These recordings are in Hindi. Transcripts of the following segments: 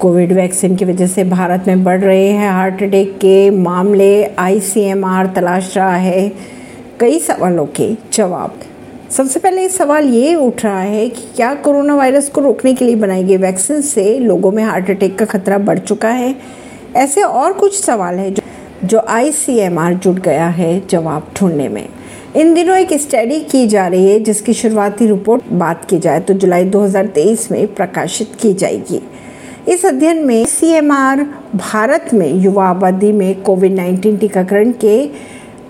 कोविड वैक्सीन की वजह से भारत में बढ़ रहे हैं हार्ट अटैक के मामले आईसीएमआर तलाश रहा है। कई सवालों के जवाब। सबसे पहले सवाल ये उठ रहा है कि क्या कोरोना वायरस को रोकने के लिए बनाई गई वैक्सीन से लोगों में हार्ट अटैक का खतरा बढ़ चुका है? ऐसे और कुछ सवाल है जो, जो आईसीएमआर जुट गया है जवाब ढूँढने में। इन दिनों एक स्टडी की जा रही है जिसकी शुरुआती रिपोर्ट बात की जाए तो जुलाई 2023 में प्रकाशित की जाएगी। इस अध्ययन में सीएमआर भारत में युवा आबादी में कोविड 19 टीकाकरण के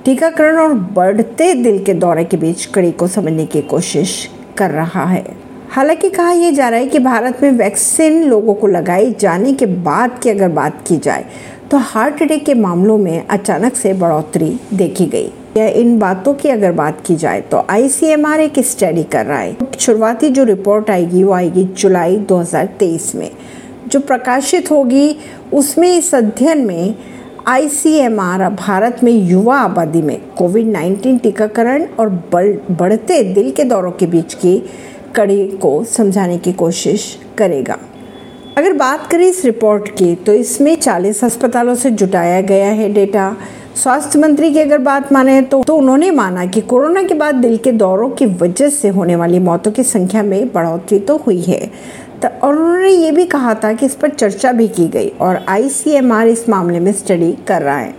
टीकाकरण और बढ़ते दिल के दौरे के बीच कड़ी को समझने की कोशिश कर रहा है। हालाँकि कहा यह जा रहा है कि भारत में वैक्सीन लोगों को लगाई जाने के बाद की अगर बात की जाए तो हार्ट अटैक के मामलों में अचानक से बढ़ोतरी देखी गई। या इन बातों की अगर बात की जाए तो आईसीएमआर एक स्टडी कर रहा है। शुरुआती जो रिपोर्ट आएगी, वो आएगी जुलाई 2023 में। जो प्रकाशित होगी, उसमें इस अध्ययन में आईसीएमआर भारत में युवा आबादी में कोविड 19 टीकाकरण और बढ़ते दिल के दौरों के बीच की कड़ी को समझाने की कोशिश करेगा। अगर बात करें इस रिपोर्ट की तो इसमें 40 अस्पतालों से जुटाया गया है डेटा। स्वास्थ्य मंत्री की अगर बात माने तो तो उन्होंने माना कि कोरोना के बाद दिल के दौरों की वजह से होने वाली मौतों की संख्या में बढ़ोतरी तो हुई है। और उन्होंने भी कहा था कि इस पर चर्चा भी की गई और आईसीएमआर इस मामले में स्टडी कर रहा है।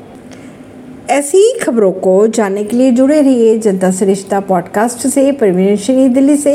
ऐसी ही खबरों को जानने के लिए जुड़े रहिए जनता से रिश्ता पॉडकास्ट से, परवीन दिल्ली से।